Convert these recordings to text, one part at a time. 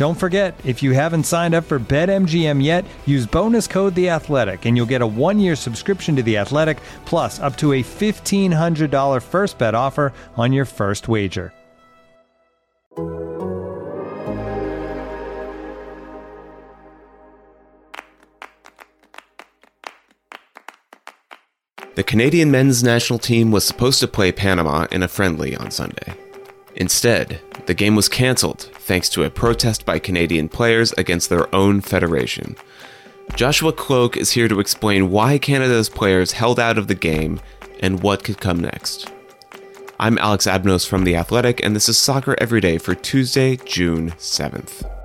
Don't forget, if you haven't signed up for BetMGM yet, use bonus code The Athletic, and you'll get a one-year subscription to The Athletic, plus up to a fifteen hundred dollar first bet offer on your first wager. The Canadian men's national team was supposed to play Panama in a friendly on Sunday. Instead, the game was cancelled thanks to a protest by Canadian players against their own federation. Joshua Kloke is here to explain why Canada's players held out of the game and what could come next. I'm Alex Abnos from The Athletic, and this is Soccer Every Day for Tuesday, June 7th.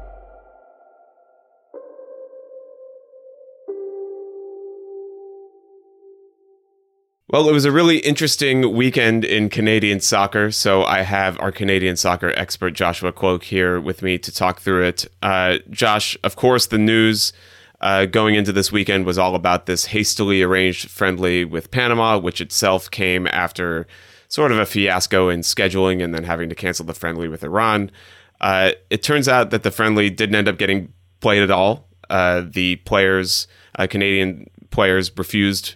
Well, it was a really interesting weekend in Canadian soccer. So I have our Canadian soccer expert, Joshua Kloke, here with me to talk through it. Uh, Josh, of course, the news uh, going into this weekend was all about this hastily arranged friendly with Panama, which itself came after sort of a fiasco in scheduling and then having to cancel the friendly with Iran. Uh, it turns out that the friendly didn't end up getting played at all. Uh, the players, uh, Canadian players, refused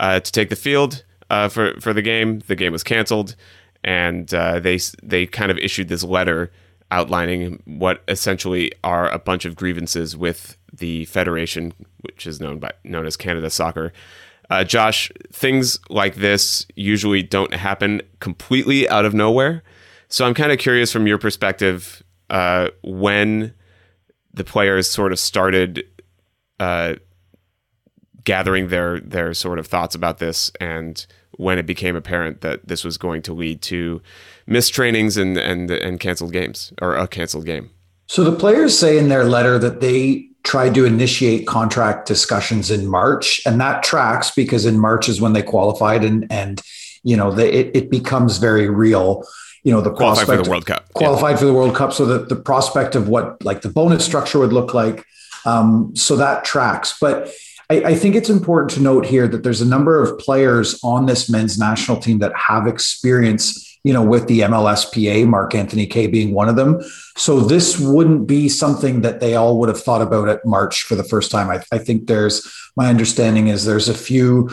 to take the field uh, for for the game. The game was canceled, and uh, they they kind of issued this letter outlining what essentially are a bunch of grievances with the federation, which is known by known as Canada Soccer. Uh, Josh, things like this usually don't happen completely out of nowhere. So I'm kind of curious from your perspective uh, when the players sort of started uh, gathering their their sort of thoughts about this and when it became apparent that this was going to lead to missed trainings and and and canceled games or a canceled game. So the players say in their letter that they tried to initiate contract discussions in March, and that tracks because in March is when they qualified, and and you know the, it, it becomes very real. You know the qualified prospect for the World Cup, qualified yeah. for the World Cup, so that the prospect of what like the bonus structure would look like. Um, so that tracks, but I, I think it's important to note here that there's a number of players on this men's national team that have experience you know, with the MLSPA, Mark Anthony Kaye being one of them. So this wouldn't be something that they all would have thought about at March for the first time. I, I think there's my understanding is there's a few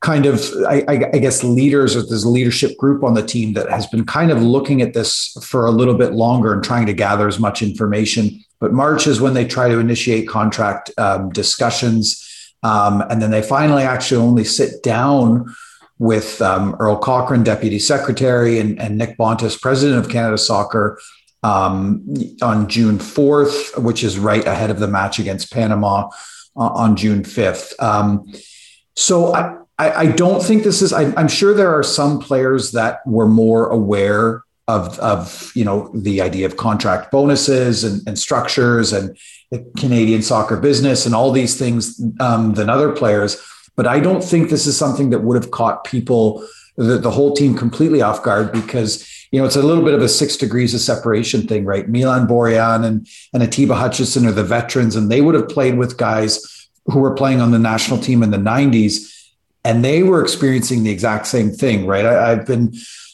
kind of I, I, guess leaders or there's a leadership group on the team that has been kind of looking at this for a little bit longer and trying to gather as much information but March is when they try to initiate contract um, discussions. Um, and then they finally actually only sit down with um, Earl Cochrane, deputy secretary, and, and, Nick Bontis, president of Canada Soccer, um, on June 4th, which is right ahead of the match against Panama uh, on June 5th. Um, so I, I, I, don't think this is, I, I'm sure there are some players that were more aware of of you know the idea of contract bonuses and, and structures and the Canadian soccer business and all these things um, than other players. But I don't think this is something that would have caught people the, the whole team completely off guard because you know it's a little bit of a six degrees of separation thing, right? Milan Borjan and and Atiba Hutchinson are the veterans, and they would have played with guys who were playing on the national team in the '90s, and they were experiencing the exact same thing, right? I, I've been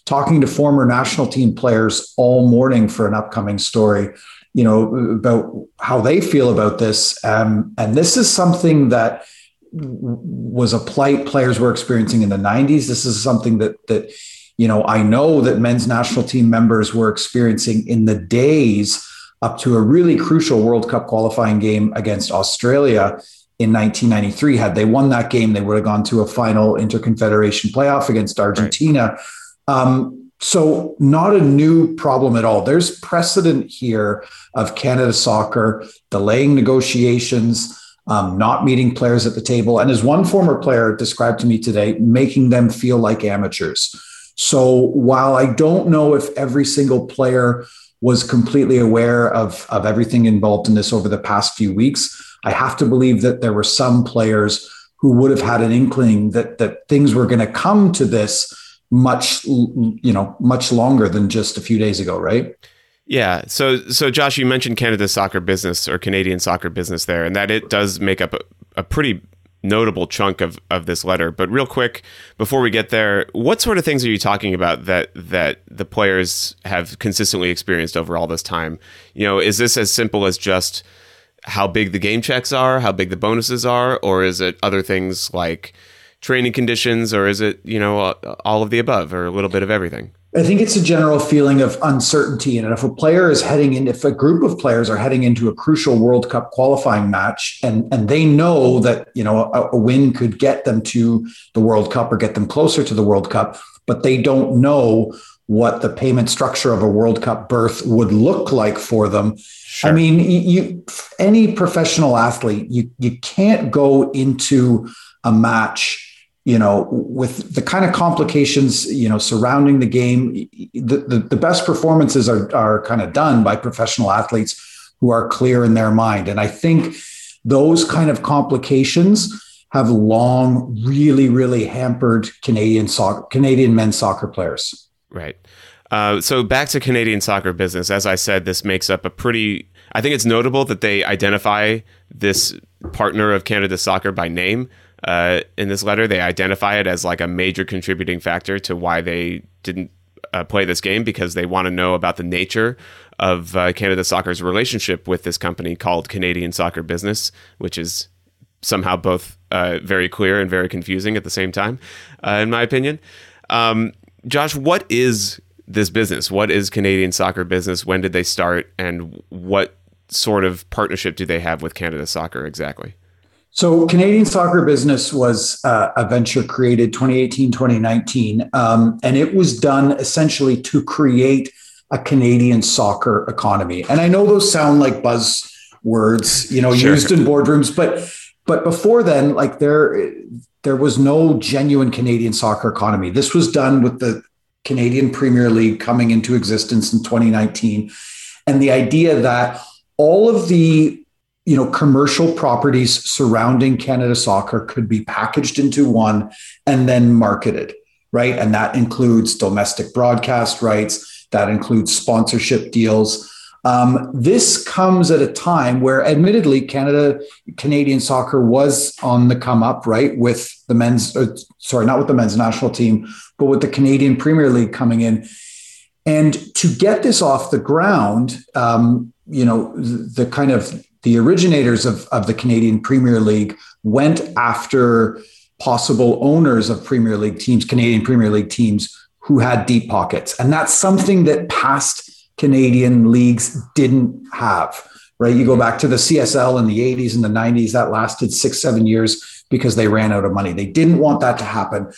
talking to former national team players all morning for an upcoming story, you know, about how they feel about this. Um, and this is something that was a plight players were experiencing in the 90s. This is something that that you know I know that men's national team members were experiencing in the days up to a really crucial World Cup qualifying game against Australia in 1993. Had they won that game, they would have gone to a final interconfederation playoff against Argentina. Right. Um, so, not a new problem at all. There's precedent here of Canada soccer delaying negotiations, um, not meeting players at the table. And as one former player described to me today, making them feel like amateurs. So, while I don't know if every single player was completely aware of, of everything involved in this over the past few weeks, I have to believe that there were some players who would have had an inkling that that things were going to come to this much you know much longer than just a few days ago right? Yeah. So so josh you mentioned canada's soccer business or canadian soccer business there and that it does make up a, a pretty notable chunk of, of this letter. But real quick before we get there what sort of things are you talking about that that the players have consistently experienced over all this time? You know is this as simple as just how big the game checks are how big the bonuses are or is it other things like training conditions, or is it you know all of the above, or a little bit of everything? I think it's a general feeling of uncertainty. And if a player is heading in, if a group of players are heading into a crucial World Cup qualifying match and, and they know that, you know, a, a, win could get them to the World Cup or get them closer to the World Cup, but they don't know what the payment structure of a World Cup berth would look like for them. Sure. I mean, you, any professional athlete, you, you can't go into a match you know, with the kind of complications, you know, surrounding the game, the, the, the best performances are, are kind of done by professional athletes who are clear in their mind. And I think those kind of complications have long really, really hampered Canadian soccer, Canadian men's soccer players. Right. Uh, so back to Canadian soccer business. As I said, this makes up a pretty. I think it's notable that they identify this partner of Canada Soccer by name uh, in this letter. They identify it as like a major contributing factor to why they didn't uh, play this game because they want to know about the nature of uh, Canada Soccer's relationship with this company called Canadian Soccer Business, which is somehow both uh, very clear and very confusing at the same time, uh, in my opinion. Um, Josh, what is this business? What is Canadian Soccer Business? When did they start? And what sort of partnership do they have with Canada Soccer exactly? So, Canadian Soccer Business was uh, a venture created 2018, 2019, um, and it was done essentially to create a Canadian soccer economy. And I know those sound like buzzwords, you know, sure. used in boardrooms, but but before then, like there there was no genuine Canadian soccer economy. This was done with the Canadian Premier League coming into existence in 2019, and the idea that all of the you know commercial properties surrounding Canada Soccer could be packaged into one and then marketed, right? And that includes domestic broadcast rights, that includes sponsorship deals. Um, this comes at a time where, admittedly, Canada Canadian soccer was on the come up, right? With the men's, uh, sorry, not with the men's national team, but with the Canadian Premier League coming in. And to get this off the ground, um, you know, the, the kind of the originators of, of the Canadian Premier League went after possible owners of Premier League teams, Canadian Premier League teams who had deep pockets. And that's something that past Canadian leagues didn't have, right? You go back to the CSL in the 80s and the 90s, that lasted six, seven years because they ran out of money. They didn't want that to happen.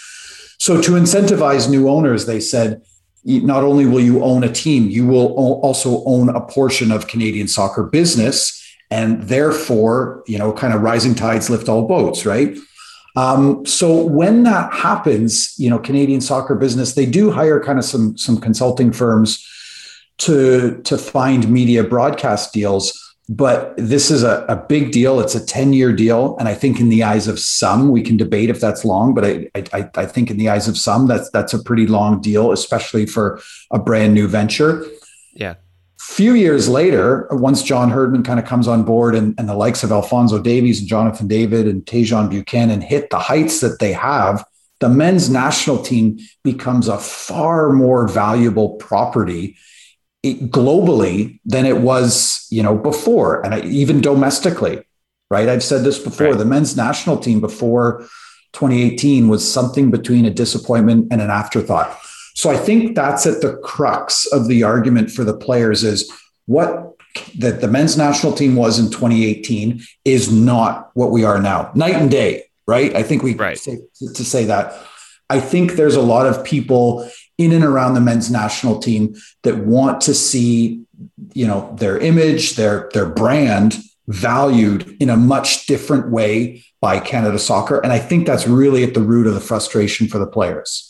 So, to incentivize new owners, they said, not only will you own a team, you will also own a portion of Canadian soccer business and therefore, you know, kind of rising tides lift all boats, right? Um, so when that happens, you know, Canadian soccer business, they do hire kind of some some consulting firms to to find media broadcast deals. But this is a, a big deal. It's a 10 year deal. And I think in the eyes of some, we can debate if that's long, but I, I, I think in the eyes of some, that's that's a pretty long deal, especially for a brand new venture. Yeah few years later, once John Herdman kind of comes on board and, and the likes of Alfonso Davies and Jonathan David and Tajon Buchanan hit the heights that they have, the men's national team becomes a far more valuable property globally than it was, you know, before, and even domestically. Right? I've said this before. Right. The men's national team before 2018 was something between a disappointment and an afterthought. So I think that's at the crux of the argument for the players is what that the men's national team was in 2018 is not what we are now. Night and day, right? I think we right. say, to say that. I think there's a lot of people in and around the men's national team that want to see, you know, their image, their their brand valued in a much different way by Canada Soccer, and I think that's really at the root of the frustration for the players.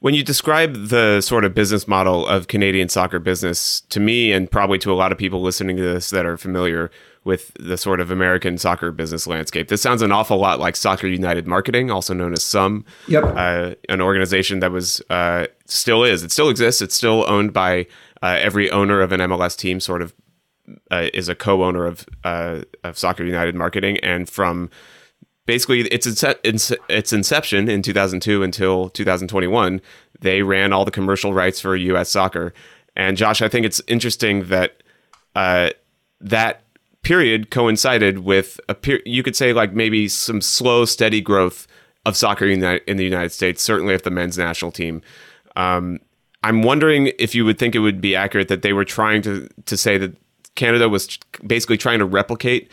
When you describe the sort of business model of Canadian soccer business to me, and probably to a lot of people listening to this that are familiar with the sort of American soccer business landscape, this sounds an awful lot like Soccer United Marketing, also known as SUM. Yep. Uh, an organization that was, uh, still is, it still exists. It's still owned by uh, every owner of an MLS team, sort of uh, is a co-owner of uh, of Soccer United Marketing, and from basically its its inception in 2002 until 2021, they ran all the commercial rights for U.S. soccer. And Josh, I think it's interesting that uh, that period coincided with a per- you could say like maybe some slow, steady growth of soccer in the, United States, certainly of the men's national team. Um, I'm wondering if you would think it would be accurate that they were trying to to say that Canada was basically trying to replicate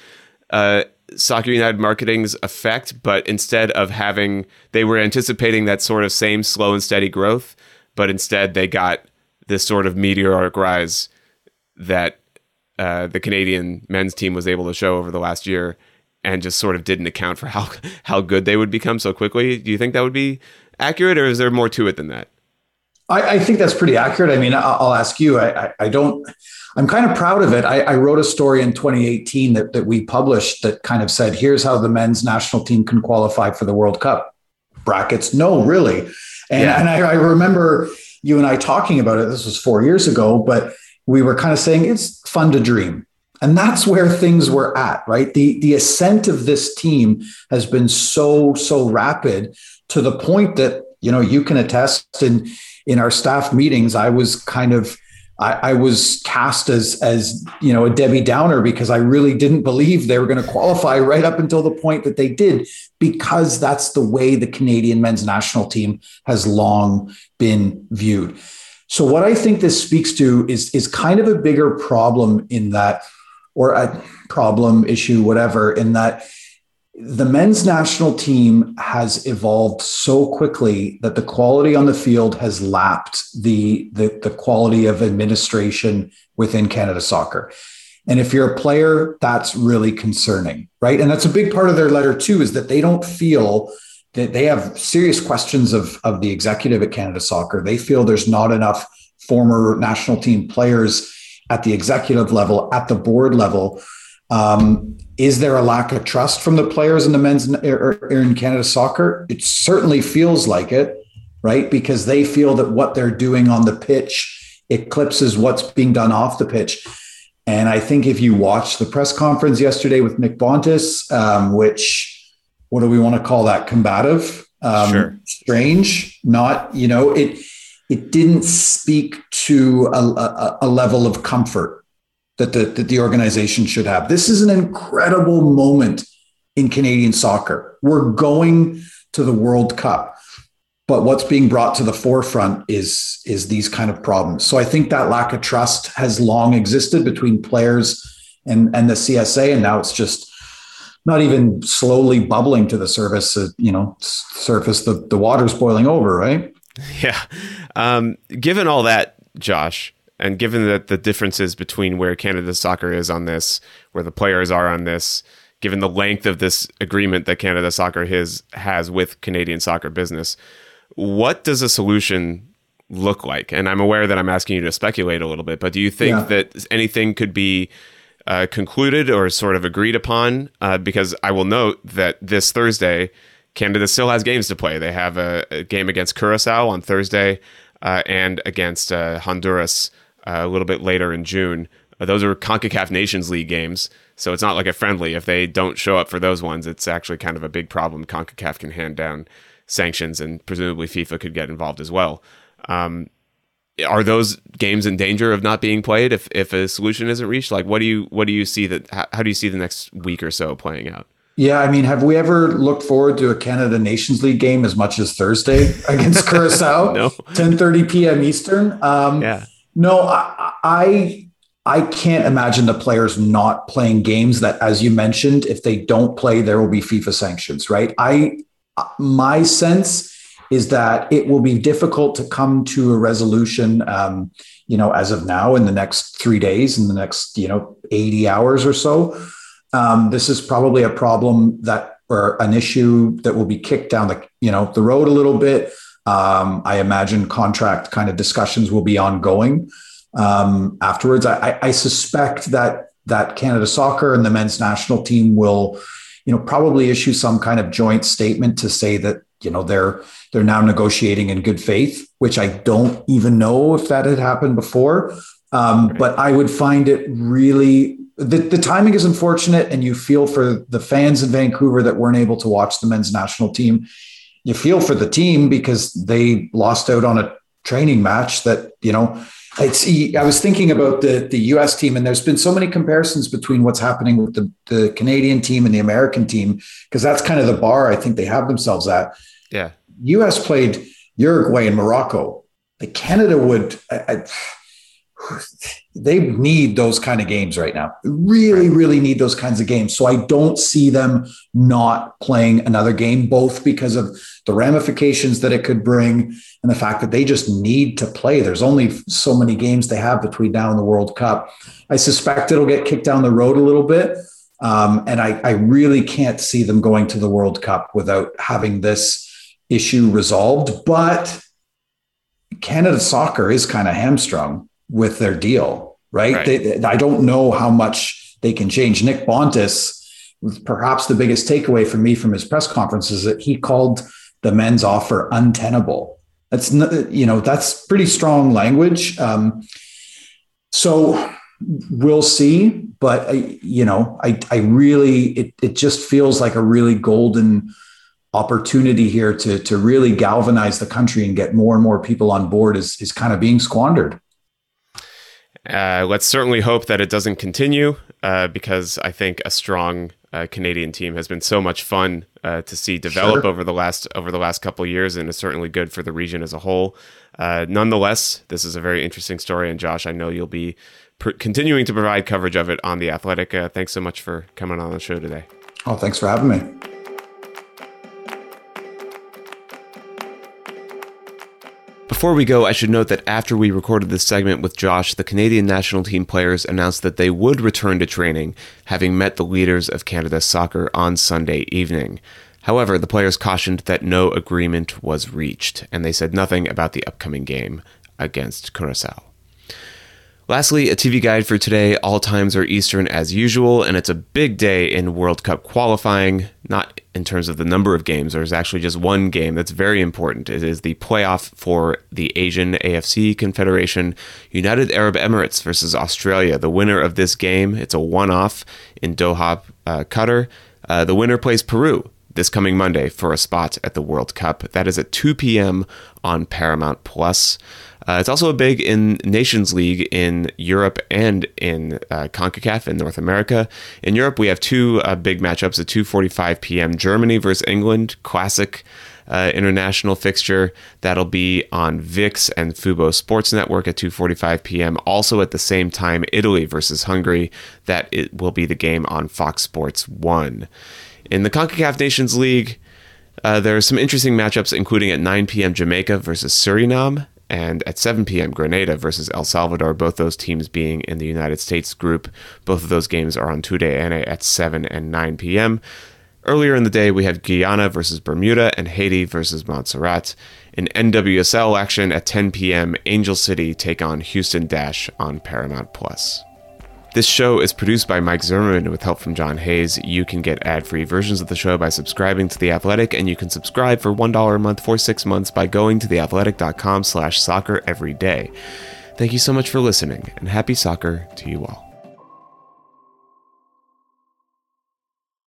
uh, Soccer United Marketing's effect, but instead of having, they were anticipating that sort of same slow and steady growth, but instead they got this sort of meteoric rise that uh, the Canadian men's team was able to show over the last year, and just sort of didn't account for how how good they would become so quickly. Do you think that would be accurate, or is there more to it than that? I, I think that's pretty accurate. I mean, I'll, I'll ask you. I, I, I don't. I'm kind of proud of it. I, I, wrote a story in 2018 that, that we published that kind of said, here's how the men's national team can qualify for the World Cup. Brackets, no, really. And, yeah. and I, I remember you and I talking about it. This was four years ago, but we were kind of saying it's fun to dream. And that's where things were at, right? The, the ascent of this team has been so, so rapid to the point that, you know, you can attest in, in our staff meetings, I was kind of I, I, was cast as as you know a Debbie Downer because I really didn't believe they were going to qualify right up until the point that they did because that's the way the Canadian men's national team has long been viewed. So what I think this speaks to is is kind of a bigger problem in that or a problem issue whatever in that the men's national team has evolved so quickly that the quality on the field has lapped the, the, the quality of administration within Canada soccer. And if you're a player, that's really concerning, right? And that's a big part of their letter too, is that they don't feel that they have serious questions of, of the executive at Canada Soccer. They feel there's not enough former national team players at the executive level, at the board level, um, is there a lack of trust from the players in the men's or in Canada soccer? It certainly feels like it, right? Because they feel that what they're doing on the pitch eclipses what's being done off the pitch. And I think if you watch the press conference yesterday with Nick Bontis, um, which what do we want to call that? Combative, um, sure. strange, not you know it. It didn't speak to a, a, a level of comfort that the, that the organization should have. This is an incredible moment in Canadian soccer. We're going to the World Cup. But what's being brought to the forefront is, is these kind of problems. So I think that lack of trust has long existed between players and, and the CSA. And now it's just not even slowly bubbling to the surface, uh, you know, surface, the, the water's boiling over, right? Yeah. Um, given all that, Josh, and given that the differences between where Canada Soccer is on this, where the players are on this, given the length of this agreement that Canada Soccer has has with Canadian Soccer Business, what does a solution look like? And I'm aware that I'm asking you to speculate a little bit, but do you think yeah. that anything could be uh, concluded or sort of agreed upon? Uh, because I will note that this Thursday, Canada still has games to play. They have a, a game against Curacao on Thursday uh, and against uh, Honduras uh, a little bit later in June. Uh, those are CONCACAF Nations League games, so it's not like a friendly. If they don't show up for those ones, it's actually kind of a big problem. CONCACAF can hand down sanctions, and presumably FIFA could get involved as well. Um, are those games in danger of not being played if, if a solution isn't reached? Like, what do you what do you see that? How, how do you see the next week or so playing out? Yeah, I mean, have we ever looked forward to a Canada Nations League game as much as Thursday against Curacao? no, ten thirty p.m. Eastern. Um, yeah, no, I, I I can't imagine the players not playing games that, as you mentioned, if they don't play, there will be FIFA sanctions. Right? I my sense is that it will be difficult to come to a resolution. Um, you know, as of now, in the next three days, in the next you know eighty hours or so. Um, this is probably a problem that or an issue that will be kicked down the you know the road a little bit. Um, I imagine contract kind of discussions will be ongoing um, afterwards. I, I, suspect that that Canada Soccer and the men's national team will, you know, probably issue some kind of joint statement to say that you know they're they're now negotiating in good faith, which I don't even know if that had happened before. Um, but I would find it really the, the timing is unfortunate, and you feel for the fans in Vancouver that weren't able to watch the men's national team. You feel for the team because they lost out on a training match that you know. It's, I was thinking about the the U.S. team, and there's been so many comparisons between what's happening with the, the Canadian team and the American team because that's kind of the bar I think they have themselves at. Yeah, U.S. played Uruguay and Morocco. The Canada would. I, I, they need those kind of games right now. Really, really need those kinds of games. So I don't see them not playing another game, both because of the ramifications that it could bring and the fact that they just need to play. There's only so many games they have between now and the World Cup. I suspect it'll get kicked down the road a little bit. Um, and I, I really can't see them going to the World Cup without having this issue resolved. But Canada soccer is kind of hamstrung with their deal, right? right. They, I don't know how much they can change. Nick Bontis, perhaps the biggest takeaway for me from his press conference is that he called the men's offer untenable. That's not, you know that's pretty strong language. Um, so we'll see, but I, you know, I I really it it just feels like a really golden opportunity here to to really galvanize the country and get more and more people on board is is kind of being squandered. Uh, let's certainly hope that it doesn't continue uh, because I think a strong uh, Canadian team has been so much fun uh, to see develop sure. over the last over the last couple years, and is certainly good for the region as a whole. Uh, nonetheless, this is a very interesting story, and Josh, I know you'll be pr- continuing to provide coverage of it on the Athletic. Uh, thanks so much for coming on the show today. Oh, thanks for having me. Before we go, I should note that after we recorded this segment with Josh, the Canadian national team players announced that they would return to training, having met the leaders of Canada soccer on Sunday evening. However, the players cautioned that no agreement was reached, and they said nothing about the upcoming game against Curacao. Lastly, a TV guide for today. All times are Eastern as usual, and it's a big day in World Cup qualifying, not in terms of the number of games. There's actually just one game that's very important. It is the playoff for the Asian AFC Confederation, United Arab Emirates versus Australia. The winner of this game, it's a one off in Doha, uh, Qatar. Uh, the winner plays Peru this coming Monday for a spot at the World Cup. That is at 2 p.m. on Paramount Plus. Uh, it's also a big in Nations League in Europe and in uh, CONCACAF in North America. In Europe, we have two uh, big matchups at 2:45 p.m. Germany versus England, classic uh, international fixture. That'll be on VIX and Fubo Sports Network at 2:45 p.m. Also at the same time, Italy versus Hungary. That it will be the game on Fox Sports One. In the CONCACAF Nations League. Uh, there are some interesting matchups, including at 9 p.m. Jamaica versus Suriname, And at 7 p.m., Grenada versus El Salvador, both those teams being in the United States group. Both of those games are on TUDN at 7 and 9 p.m. Earlier in the day, we have Guyana versus Bermuda and Haiti versus Montserrat. In NWSL action at 10 p.m., Angel City take on Houston Dash on Paramount Plus. This show is produced by Mike Zimmerman with help from John Hayes. You can get ad-free versions of the show by subscribing to The Athletic, and you can subscribe for $1 a month for six months by going to theathletic.com slash soccer every day. Thank you so much for listening, and happy soccer to you all.